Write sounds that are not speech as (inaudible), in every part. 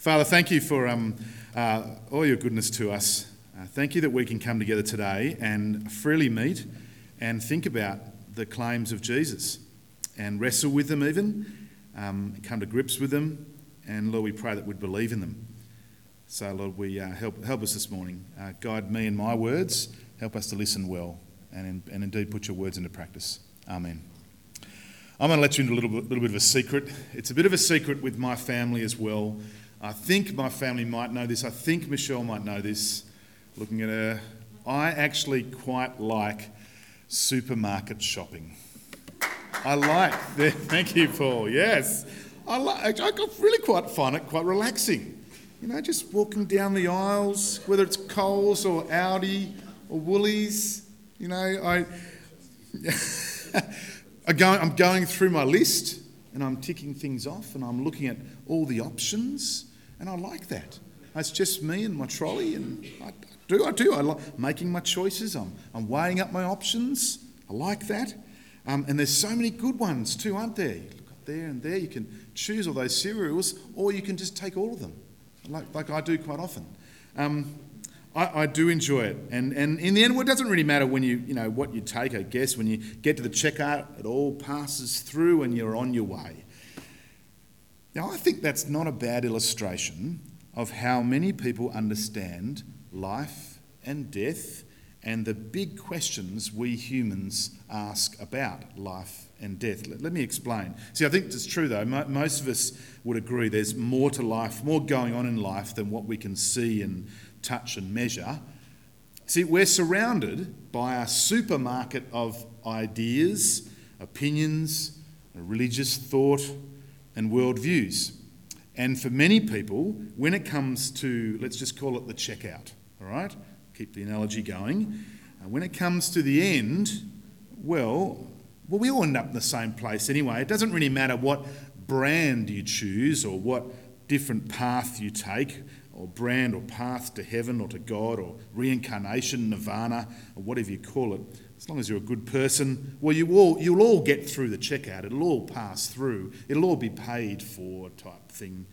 Father, thank you for um, uh, all your goodness to us. Uh, thank you that we can come together today and freely meet and think about the claims of Jesus and wrestle with them, even, um, come to grips with them. And Lord, we pray that we'd believe in them. So, Lord, we uh, help, help us this morning. Uh, guide me in my words. Help us to listen well and, and indeed put your words into practice. Amen. I'm going to let you into a little little bit of a secret. It's a bit of a secret with my family as well. I think my family might know this. I think Michelle might know this. Looking at her, I actually quite like supermarket shopping. I like. (laughs) the, Thank you, Paul. Yes, I like. I really quite find it quite relaxing. You know, just walking down the aisles, whether it's Coles or Aldi or Woolies. You know, I. (laughs) I go, I'm going through my list and I'm ticking things off and I'm looking at all the options and I like that. It's just me and my trolley, and I do, I do. I like making my choices. I'm, I'm weighing up my options. I like that. Um, and there's so many good ones too, aren't there? Look up there and there. You can choose all those cereals, or you can just take all of them, like, like I do quite often. Um, I, I, do enjoy it, and, and in the end, well, it doesn't really matter when you you know what you take. I guess when you get to the checkout, it all passes through, and you're on your way. Now, I think that's not a bad illustration of how many people understand life and death and the big questions we humans ask about life and death. Let, let me explain. See, I think it's true though. Mo- most of us would agree there's more to life, more going on in life than what we can see and touch and measure. See, we're surrounded by a supermarket of ideas, opinions, religious thought, and worldviews. And for many people, when it comes to, let's just call it the checkout, all right? Keep the analogy going. Uh, when it comes to the end, well, well, we all end up in the same place anyway. It doesn't really matter what brand you choose or what different path you take, or brand or path to heaven or to God or reincarnation, nirvana, or whatever you call it as long as you're a good person, well, you will, you'll all get through the checkout. It'll all pass through. It'll all be paid for, type thing.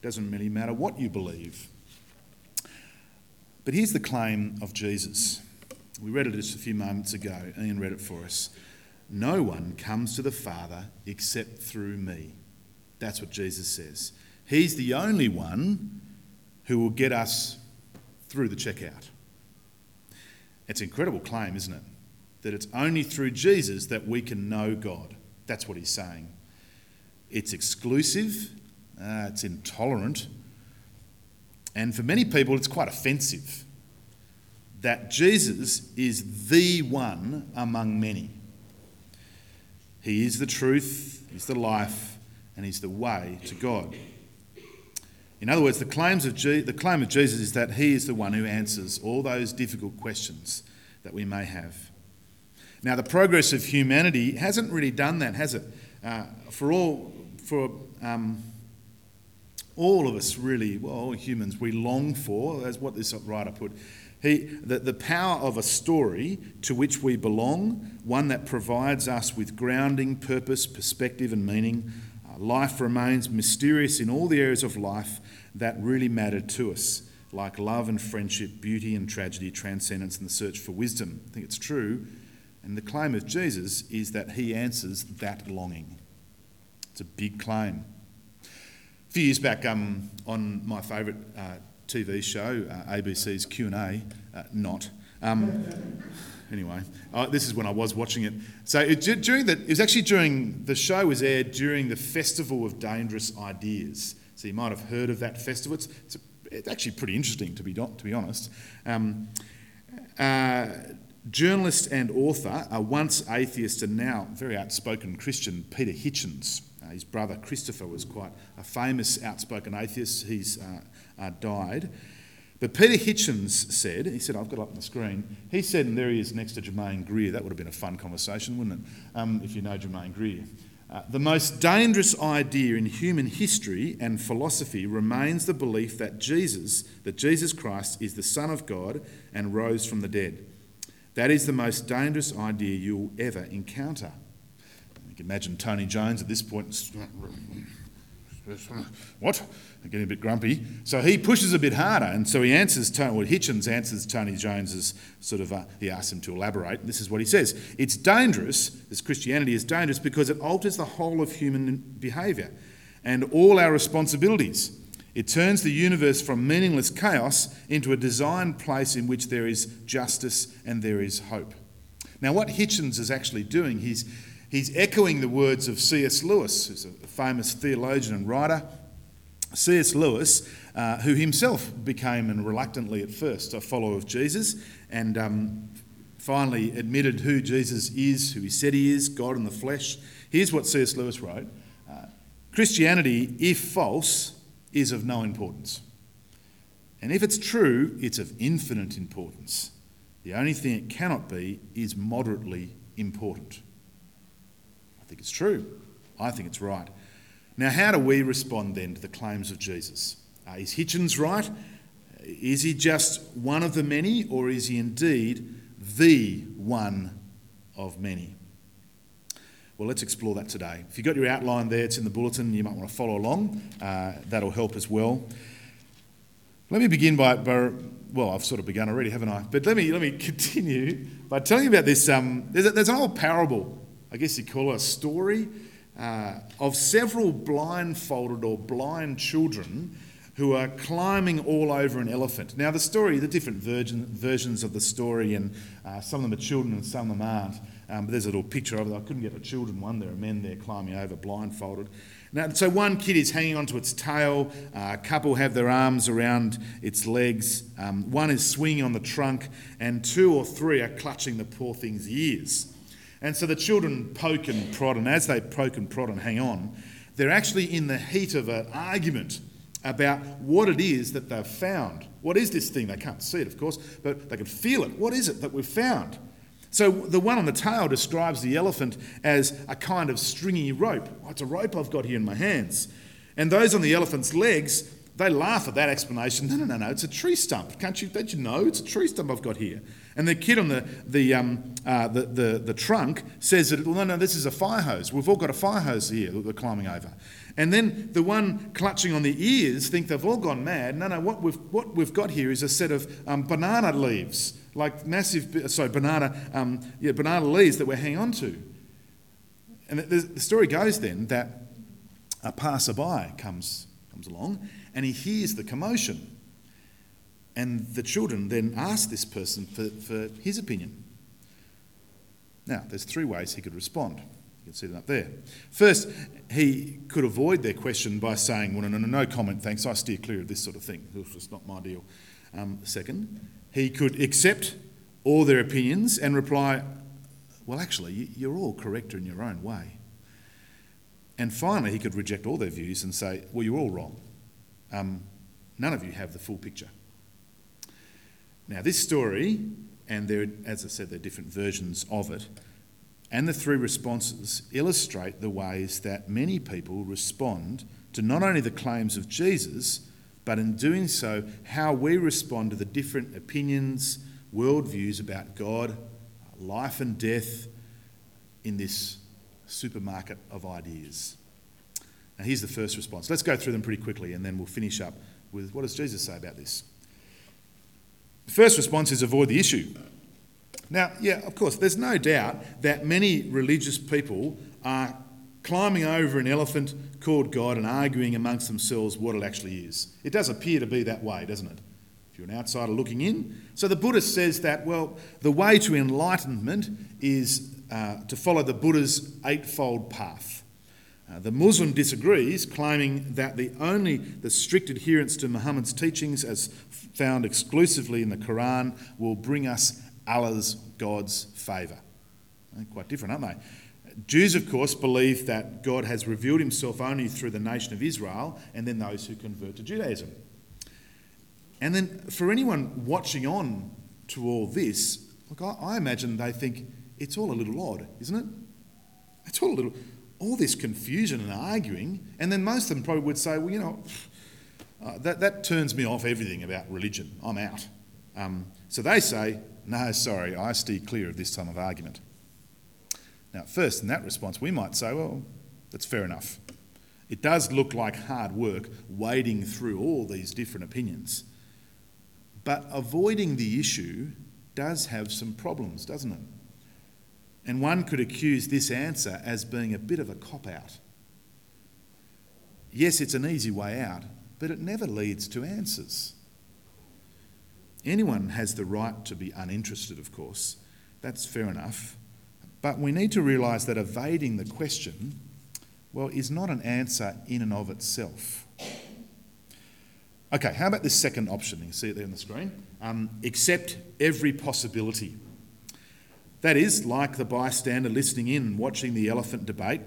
It doesn't really matter what you believe. But here's the claim of Jesus. We read it just a few moments ago. Ian read it for us. No one comes to the Father except through me. That's what Jesus says. He's the only one who will get us through the checkout. It's an incredible claim, isn't it? That it's only through Jesus that we can know God. That's what he's saying. It's exclusive, uh, it's intolerant, and for many people, it's quite offensive that Jesus is the one among many. He is the truth, He's the life, and He's the way to God. In other words, the, claims of Je- the claim of Jesus is that He is the one who answers all those difficult questions that we may have. Now, the progress of humanity hasn't really done that, has it? Uh, for all, for um, all of us, really, well, all humans, we long for, as what this writer put, he, the, the power of a story to which we belong, one that provides us with grounding, purpose, perspective, and meaning. Uh, life remains mysterious in all the areas of life that really matter to us, like love and friendship, beauty and tragedy, transcendence, and the search for wisdom. I think it's true and the claim of Jesus is that he answers that longing. It's a big claim. A few years back, um, on my favourite uh, TV show, uh, ABC's Q and A, uh, not. Um, (laughs) anyway, uh, this is when I was watching it. So it, during the, it was actually during the show was aired during the Festival of Dangerous Ideas. So you might have heard of that festival. It's, it's, a, it's actually pretty interesting, to be to be honest. Um, uh, Journalist and author, a once atheist and now very outspoken Christian, Peter Hitchens. Uh, his brother Christopher was quite a famous outspoken atheist. He's uh, uh, died. But Peter Hitchens said, he said, I've got it up on the screen, he said, and there he is next to Germaine Greer. That would have been a fun conversation, wouldn't it? Um, if you know Germaine Greer. Uh, the most dangerous idea in human history and philosophy remains the belief that Jesus, that Jesus Christ is the Son of God and rose from the dead. That is the most dangerous idea you'll ever encounter. You can imagine Tony Jones at this point What? I'm Getting a bit grumpy. So he pushes a bit harder, and so he answers, Tony, well, Hitchens answers Tony Jones's sort of, uh, he asks him to elaborate, and this is what he says. It's dangerous, this Christianity is dangerous because it alters the whole of human behaviour and all our responsibilities. It turns the universe from meaningless chaos into a designed place in which there is justice and there is hope. Now, what Hitchens is actually doing, he's, he's echoing the words of C.S. Lewis, who's a famous theologian and writer. C.S. Lewis, uh, who himself became, and reluctantly at first, a follower of Jesus, and um, finally admitted who Jesus is, who he said he is, God in the flesh. Here's what C.S. Lewis wrote uh, Christianity, if false, is of no importance. And if it's true, it's of infinite importance. The only thing it cannot be is moderately important. I think it's true. I think it's right. Now, how do we respond then to the claims of Jesus? Uh, is Hitchens right? Is he just one of the many, or is he indeed the one of many? Well, let's explore that today. If you've got your outline there, it's in the bulletin, you might want to follow along. Uh, that'll help as well. Let me begin by, by, well, I've sort of begun already, haven't I? But let me, let me (laughs) continue by telling you about this. Um, there's, a, there's an old parable, I guess you call it a story, uh, of several blindfolded or blind children who are climbing all over an elephant. Now, the story, the different versions of the story, and uh, some of them are children and some of them aren't. Um, but there's a little picture of it. I couldn't get a children one. There are men there climbing over blindfolded. Now, so one kid is hanging onto its tail. Uh, a couple have their arms around its legs. Um, one is swinging on the trunk, and two or three are clutching the poor thing's ears. And so the children poke and prod, and as they poke and prod and hang on, they're actually in the heat of an argument about what it is that they've found. What is this thing? They can't see it, of course, but they can feel it. What is it that we've found? So the one on the tail describes the elephant as a kind of stringy rope. Oh, it's a rope I've got here in my hands. And those on the elephant's legs, they laugh at that explanation. No, no, no, no, it's a tree stump. Can't you, don't you know? It's a tree stump I've got here. And the kid on the, the, um, uh, the, the, the, trunk says that, well, no, no, this is a fire hose. We've all got a fire hose here that we're climbing over. And then the one clutching on the ears think they've all gone mad. No, no, what we've, what we've got here is a set of um, banana leaves, like massive, sorry, banana, um, yeah, banana leaves that we're hanging on to. And the, the story goes then that a passerby comes, comes along and he hears the commotion. And the children then ask this person for, for his opinion. Now, there's three ways he could respond. You can see them up there. First, he could avoid their question by saying, Well, no, no, no comment, thanks. I steer clear of this sort of thing. It's just not my deal. Um, second, he could accept all their opinions and reply, Well, actually, you're all correct in your own way. And finally, he could reject all their views and say, Well, you're all wrong. Um, none of you have the full picture. Now, this story, and there, as I said, there are different versions of it, and the three responses illustrate the ways that many people respond to not only the claims of Jesus, but in doing so, how we respond to the different opinions, worldviews about God, life and death in this supermarket of ideas. Now, here's the first response. Let's go through them pretty quickly and then we'll finish up with what does Jesus say about this? The first response is avoid the issue. Now, yeah, of course, there's no doubt that many religious people are climbing over an elephant called God and arguing amongst themselves what it actually is. It does appear to be that way, doesn't it? You're an outsider looking in. So the Buddhist says that, well, the way to enlightenment is uh, to follow the Buddha's eightfold path. Uh, the Muslim disagrees, claiming that the only the strict adherence to Muhammad's teachings, as found exclusively in the Quran, will bring us Allah's, God's favour. Quite different, aren't they? Jews, of course, believe that God has revealed himself only through the nation of Israel and then those who convert to Judaism. And then for anyone watching on to all this, look, I, I imagine they think it's all a little odd, isn't it? It's all a little, all this confusion and arguing, and then most of them probably would say, well, you know, uh, that, that turns me off everything about religion. I'm out. Um, so they say, no, sorry, I steer clear of this type of argument. Now, first, in that response, we might say, well, that's fair enough. It does look like hard work wading through all these different opinions. But avoiding the issue does have some problems, doesn't it? And one could accuse this answer as being a bit of a cop out. Yes, it's an easy way out, but it never leads to answers. Anyone has the right to be uninterested, of course. That's fair enough. But we need to realise that evading the question, well, is not an answer in and of itself. Okay, how about this second option? You can see it there on the screen. Um, accept every possibility. That is, like the bystander listening in watching the elephant debate,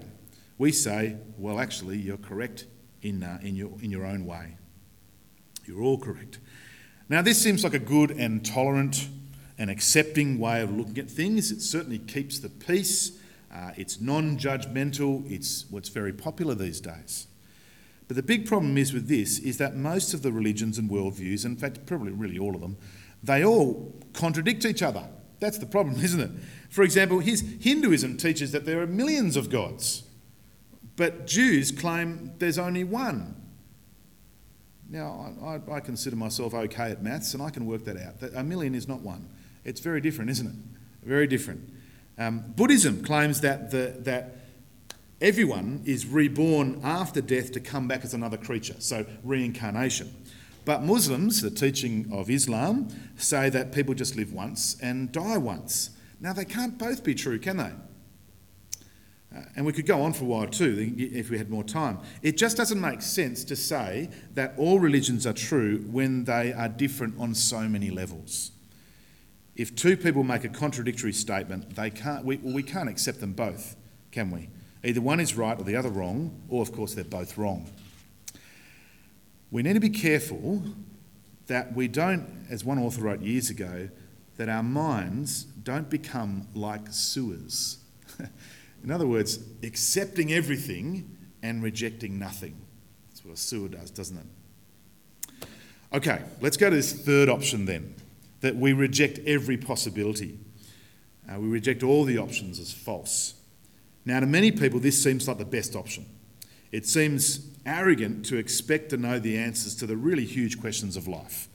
we say, well, actually, you're correct in, uh, in, your, in your own way. You're all correct. Now, this seems like a good and tolerant and accepting way of looking at things. It certainly keeps the peace. Uh, it's non judgmental. It's what's very popular these days. But the big problem is with this is that most of the religions and worldviews, in fact, probably really all of them, they all contradict each other. That's the problem, (laughs) isn't it? For example, his Hinduism teaches that there are millions of gods, but Jews claim there's only one. Now, I, I, consider myself okay at maths and I can work that out. A million is not one. It's very different, isn't it? Very different. Um, Buddhism claims that, the, that everyone is reborn after death to come back as another creature, so reincarnation. But Muslims, the teaching of Islam, say that people just live once and die once. Now, they can't both be true, can they? Uh, and we could go on for a while too if we had more time. It just doesn't make sense to say that all religions are true when they are different on so many levels. If two people make a contradictory statement, they can't, we, we can't accept them both, can we? Either one is right or the other wrong, or of course they're both wrong. We need to be careful that we don't, as one author wrote years ago, that our minds don't become like sewers. (laughs) In other words, accepting everything and rejecting nothing. That's what a sewer does, doesn't it? Okay, let's go to this third option then that we reject every possibility. Uh, we reject all the options as false. Now, to many people, this seems like the best option. It seems arrogant to expect to know the answers to the really huge questions of life.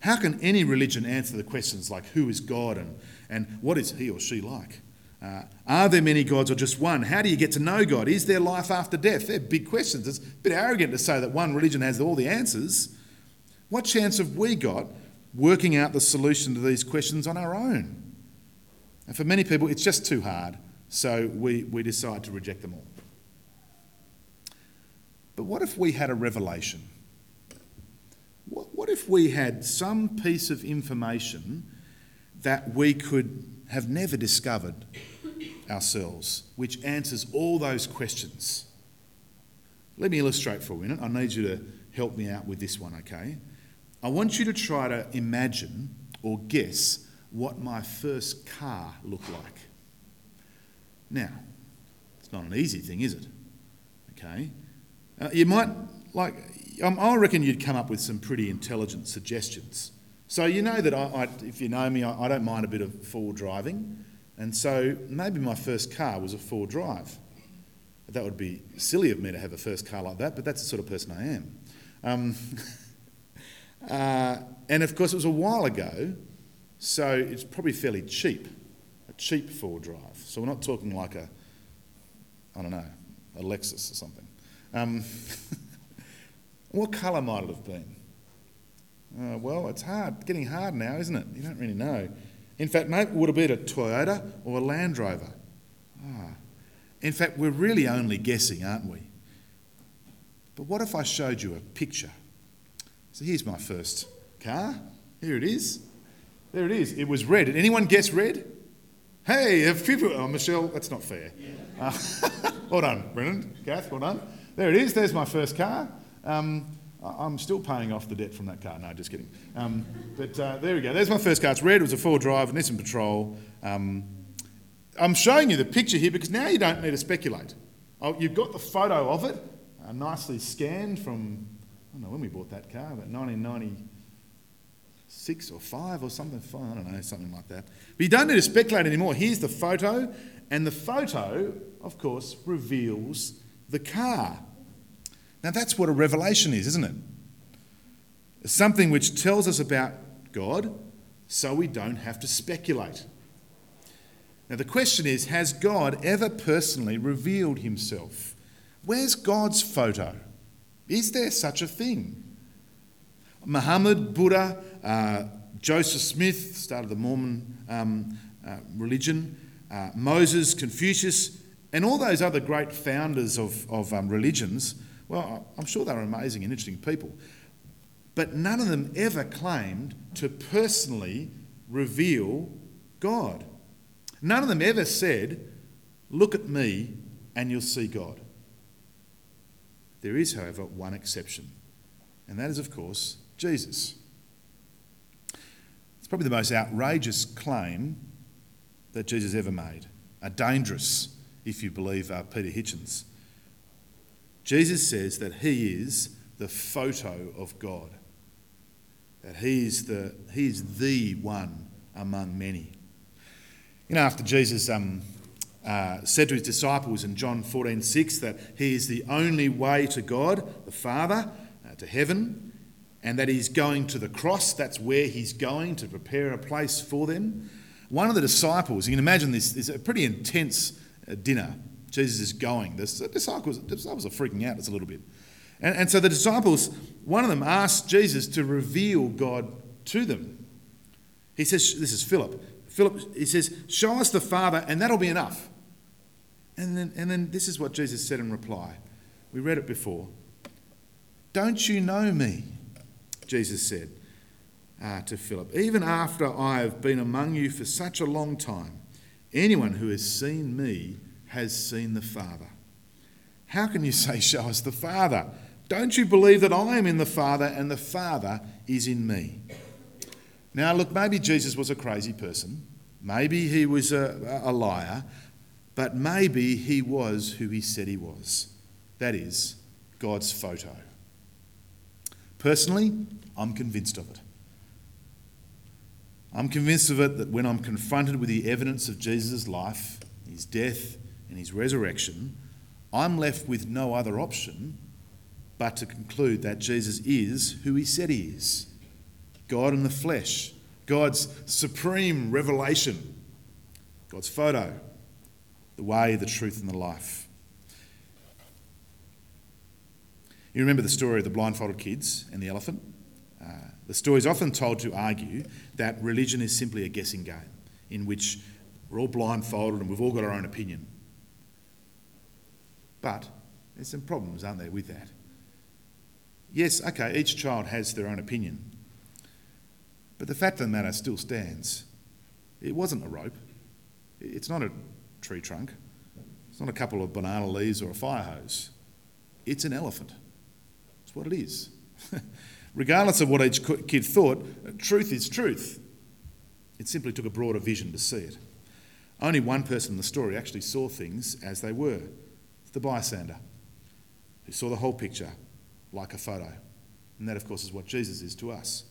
How can any religion answer the questions like who is God and, and what is he or she like? Uh, are there many gods or just one? How do you get to know God? Is there life after death? They're big questions. It's a bit arrogant to say that one religion has all the answers. What chance have we got working out the solution to these questions on our own? And for many people, it's just too hard, so we, we decide to reject them all. But what if we had a revelation? What, what if we had some piece of information that we could have never discovered ourselves, which answers all those questions. Let me illustrate for a minute. I need you to help me out with this one, okay? I want you to try to imagine or guess what my first car looked like. Now, it's not an easy thing, is it? Okay? Uh, you might, like, um, I reckon you'd come up with some pretty intelligent suggestions. So you know that I, I, if you know me, I, I don't mind a bit of four driving. And so maybe my first car was a four drive. That would be silly of me to have a first car like that, but that's the sort of person I am. Um, (laughs) uh, and of course, it was a while ago, so it's probably fairly cheap, a cheap four drive. So we're not talking like a, I don't know, a Lexus or something. Um, (laughs) what colour might it have been? Uh, well, it's hard, getting hard now, isn't it? You don't really know. In fact, maybe would have been a Toyota or a Land Rover. Ah. In fact, we're really only guessing, aren't we? But what if I showed you a picture? So here's my first car. Here it is. There it is. It was red. Did anyone guess red? Hey, if people, oh, Michelle, that's not fair. Uh, (laughs) well done, Brennan, Kath, well done. There it is, there's my first car. Um, I'm still paying off the debt from that car. No, just kidding. Um, but uh, there we go. There's my first car. It's red. It was a four drive, and Nissan Patrol. Um, I'm showing you the picture here because now you don't need to speculate. Oh, you've got the photo of it, uh, nicely scanned from, I don't know when we bought that car, but 1990 six or five or something, I don't know, something like that. But you don't need to speculate anymore. Here's the photo, and the photo, of course, reveals the car. Now, that's what a revelation is, isn't it? Something which tells us about God so we don't have to speculate. Now, the question is Has God ever personally revealed himself? Where's God's photo? Is there such a thing? Muhammad, Buddha, uh, Joseph Smith started the Mormon um, uh, religion, uh, Moses, Confucius, and all those other great founders of, of um, religions. Well, I'm sure they were amazing and interesting people. But none of them ever claimed to personally reveal God. None of them ever said, Look at me and you'll see God. There is, however, one exception, and that is, of course, Jesus. Probably the most outrageous claim that Jesus ever made, a dangerous, if you believe uh, Peter Hitchens. Jesus says that he is the photo of God, that he is the, he is the one among many. You know, after Jesus um, uh, said to his disciples in John 14 6 that he is the only way to God, the Father, uh, to heaven, and that he's going to the cross. That's where he's going to prepare a place for them. One of the disciples, you can imagine this, is a pretty intense uh, dinner. Jesus is going. The disciples, the disciples are freaking out just a little bit. And, and so the disciples, one of them asked Jesus to reveal God to them. He says, This is Philip. Philip, he says, Show us the Father, and that'll be enough. And then, and then this is what Jesus said in reply. We read it before. Don't you know me? Jesus said uh, to Philip. Even after I have been among you for such a long time, anyone who has seen me has seen the Father. How can you (laughs) say, Show us the Father? Don't you believe that I am in the Father and the Father is in me? Now, look, maybe Jesus was a crazy person. Maybe he was a, a liar. But maybe he was who he said he was. That is, God's photo. Personally, I'm convinced of it. I'm convinced of it that when I'm confronted with the evidence of Jesus' life, his death, and his resurrection, I'm left with no other option but to conclude that Jesus is who he said he is God in the flesh, God's supreme revelation, God's photo the way, the truth, and the life. You remember the story of the blindfolded kids and the elephant? Uh, the story is often told to argue that religion is simply a guessing game in which we're all blindfolded and we've all got our own opinion. But there's some problems, aren't there, with that? Yes, okay, each child has their own opinion. But the fact of the matter still stands. It wasn't a rope. It's not a tree trunk. It's not a couple of banana leaves or a fire hose. It's an elephant. It's what it is. (laughs) Regardless of what each kid thought, truth is truth. It simply took a broader vision to see it. Only one person in the story actually saw things as they were the bystander, who saw the whole picture like a photo. And that, of course, is what Jesus is to us.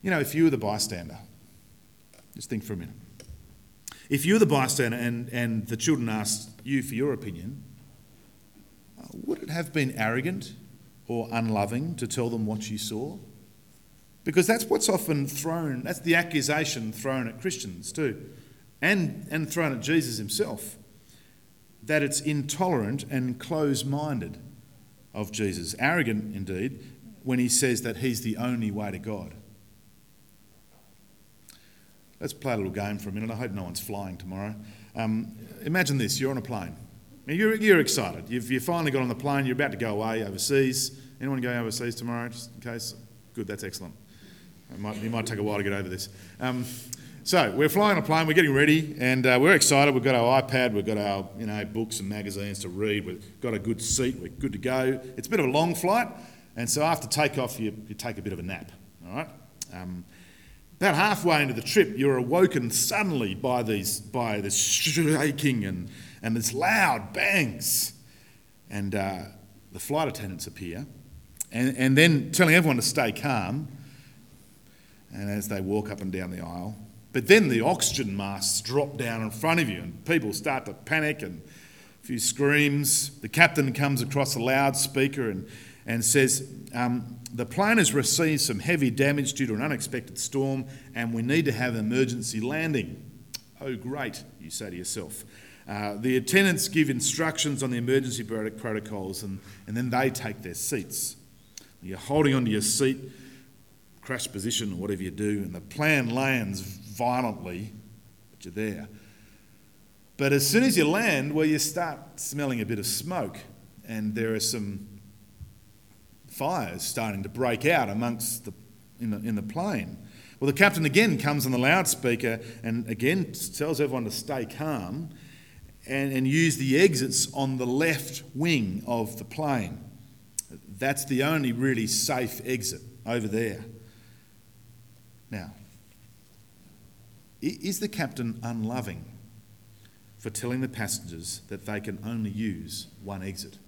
You know, if you were the bystander, just think for a minute. If you're the bystander and, and the children asked you for your opinion, would it have been arrogant or unloving to tell them what you saw? Because that's what's often thrown, that's the accusation thrown at Christians too, and, and thrown at Jesus himself, that it's intolerant and close minded of Jesus. Arrogant, indeed, when he says that he's the only way to God. Let's play a little game for a minute. I hope no one's flying tomorrow. Um, imagine this you're on a plane. You're, you're excited. You've, you finally got on the plane. You're about to go away overseas. Anyone going overseas tomorrow, just in case? Good, that's excellent. It might, might take a while to get over this. Um, so we're flying a plane. We're getting ready, and uh, we're excited. We've got our iPad. We've got our you know books and magazines to read. We've got a good seat. We're good to go. It's a bit of a long flight, and so after takeoff, you, you take a bit of a nap. All right. Um, about halfway into the trip, you're awoken suddenly by these by this shaking and, and there's loud bangs. And uh, the flight attendants appear, and, and then telling everyone to stay calm. And as they walk up and down the aisle, but then the oxygen masks drop down in front of you, and people start to panic and a few screams. The captain comes across a loudspeaker and, and says, um, The plane has received some heavy damage due to an unexpected storm, and we need to have an emergency landing. Oh, great, you say to yourself. Uh, the attendants give instructions on the emergency protocols, and, and then they take their seats. You're holding onto your seat, crash position, or whatever you do, and the plane lands violently, but you're there. But as soon as you land, well, you start smelling a bit of smoke, and there are some fires starting to break out amongst the in the, in the plane. Well, the captain again comes on the loudspeaker and again tells everyone to stay calm and, and use the exits on the left wing of the plane. That's the only really safe exit over there. Now, is the captain unloving for telling the passengers that they can only use one exit.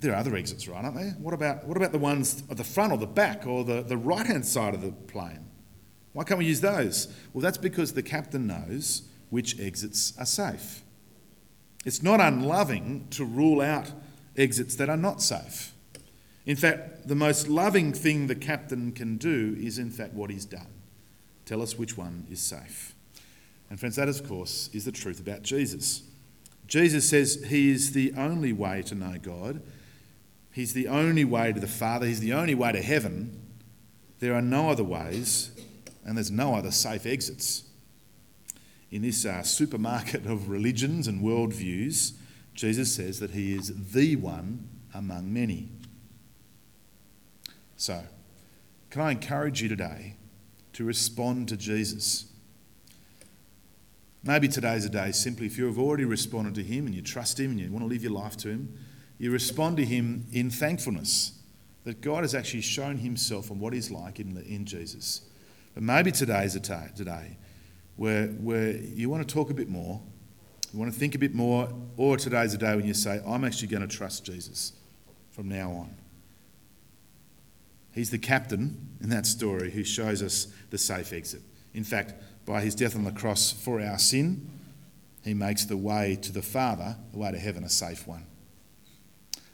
There are other exits, right, aren't there? What about, what about the ones at the front or the back or the, the right hand side of the plane? Why can't we use those? Well, that's because the captain knows which exits are safe. It's not unloving to rule out exits that are not safe. In fact, the most loving thing the captain can do is, in fact, what he's done tell us which one is safe. And, friends, that, of course, is the truth about Jesus. Jesus says he is the only way to know God, he's the only way to the Father, he's the only way to heaven. There are no other ways, and there's no other safe exits. In this uh, supermarket of religions and worldviews, Jesus says that he is the one among many. So, can I encourage you today to respond to Jesus? Maybe today's a day simply if you've already responded to Him and you trust Him and you want to live your life to Him, you respond to Him in thankfulness that God has actually shown Himself and what He's like in, the, in Jesus. But maybe today's a day, today where, where you want to talk a bit more, you want to think a bit more, or today's a day when you say, I'm actually going to trust Jesus from now on. He's the captain in that story who shows us the safe exit. In fact, by his death on the cross for our sin, he makes the way to the Father, the way to heaven, a safe one.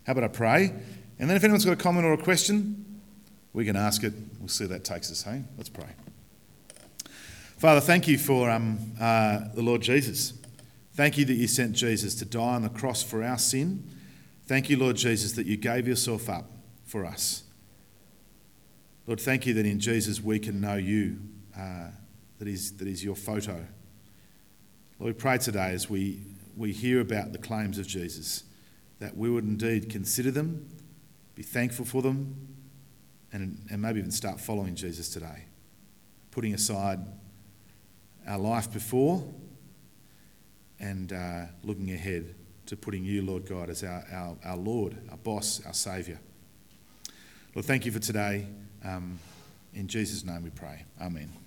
How about I pray? And then if anyone's got a comment or a question, we can ask it. We'll see that takes us, hey? Let's pray. Father, thank you for um, uh, the Lord Jesus. Thank you that you sent Jesus to die on the cross for our sin. Thank you, Lord Jesus, that you gave yourself up for us. Lord, thank you that in Jesus we can know you. Uh, that is, that is your photo. Lord, we pray today as we, we hear about the claims of Jesus that we would indeed consider them, be thankful for them, and, and maybe even start following Jesus today, putting aside our life before and uh, looking ahead to putting you, Lord God, as our, our, our Lord, our boss, our Saviour. Lord, thank you for today. Um, in Jesus' name we pray. Amen.